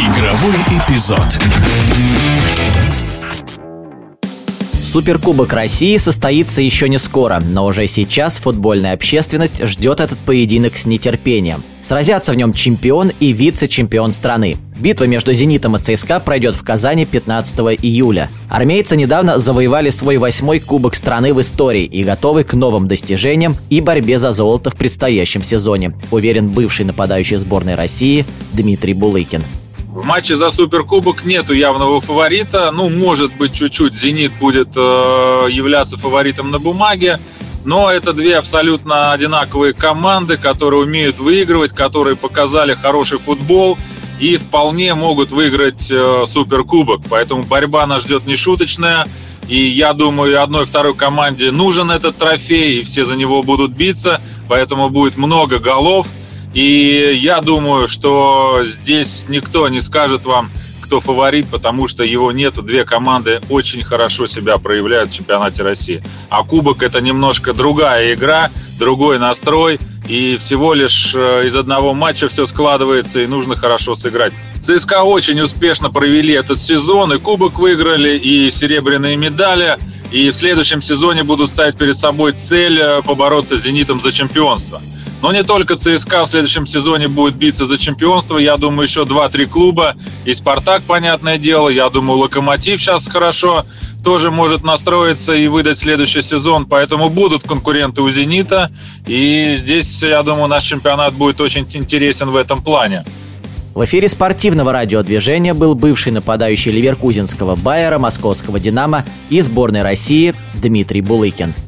Игровой эпизод. Суперкубок России состоится еще не скоро, но уже сейчас футбольная общественность ждет этот поединок с нетерпением. Сразятся в нем чемпион и вице-чемпион страны. Битва между «Зенитом» и ЦСКА пройдет в Казани 15 июля. Армейцы недавно завоевали свой восьмой кубок страны в истории и готовы к новым достижениям и борьбе за золото в предстоящем сезоне, уверен бывший нападающий сборной России Дмитрий Булыкин. В матче за Суперкубок нету явного фаворита. Ну, может быть, чуть-чуть «Зенит» будет э, являться фаворитом на бумаге. Но это две абсолютно одинаковые команды, которые умеют выигрывать, которые показали хороший футбол и вполне могут выиграть э, Суперкубок. Поэтому борьба нас ждет нешуточная. И я думаю, одной второй команде нужен этот трофей, и все за него будут биться. Поэтому будет много голов – и я думаю, что здесь никто не скажет вам, кто фаворит, потому что его нету. Две команды очень хорошо себя проявляют в чемпионате России. А кубок это немножко другая игра, другой настрой. И всего лишь э, из одного матча все складывается, и нужно хорошо сыграть. ЦСКА очень успешно провели этот сезон, и кубок выиграли, и серебряные медали. И в следующем сезоне будут ставить перед собой цель э, побороться с «Зенитом» за чемпионство. Но не только ЦСКА в следующем сезоне будет биться за чемпионство. Я думаю, еще 2-3 клуба. И «Спартак», понятное дело. Я думаю, «Локомотив» сейчас хорошо тоже может настроиться и выдать следующий сезон. Поэтому будут конкуренты у «Зенита». И здесь, я думаю, наш чемпионат будет очень интересен в этом плане. В эфире спортивного радиодвижения был бывший нападающий ливеркузинского Байера, московского «Динамо» и сборной России Дмитрий Булыкин –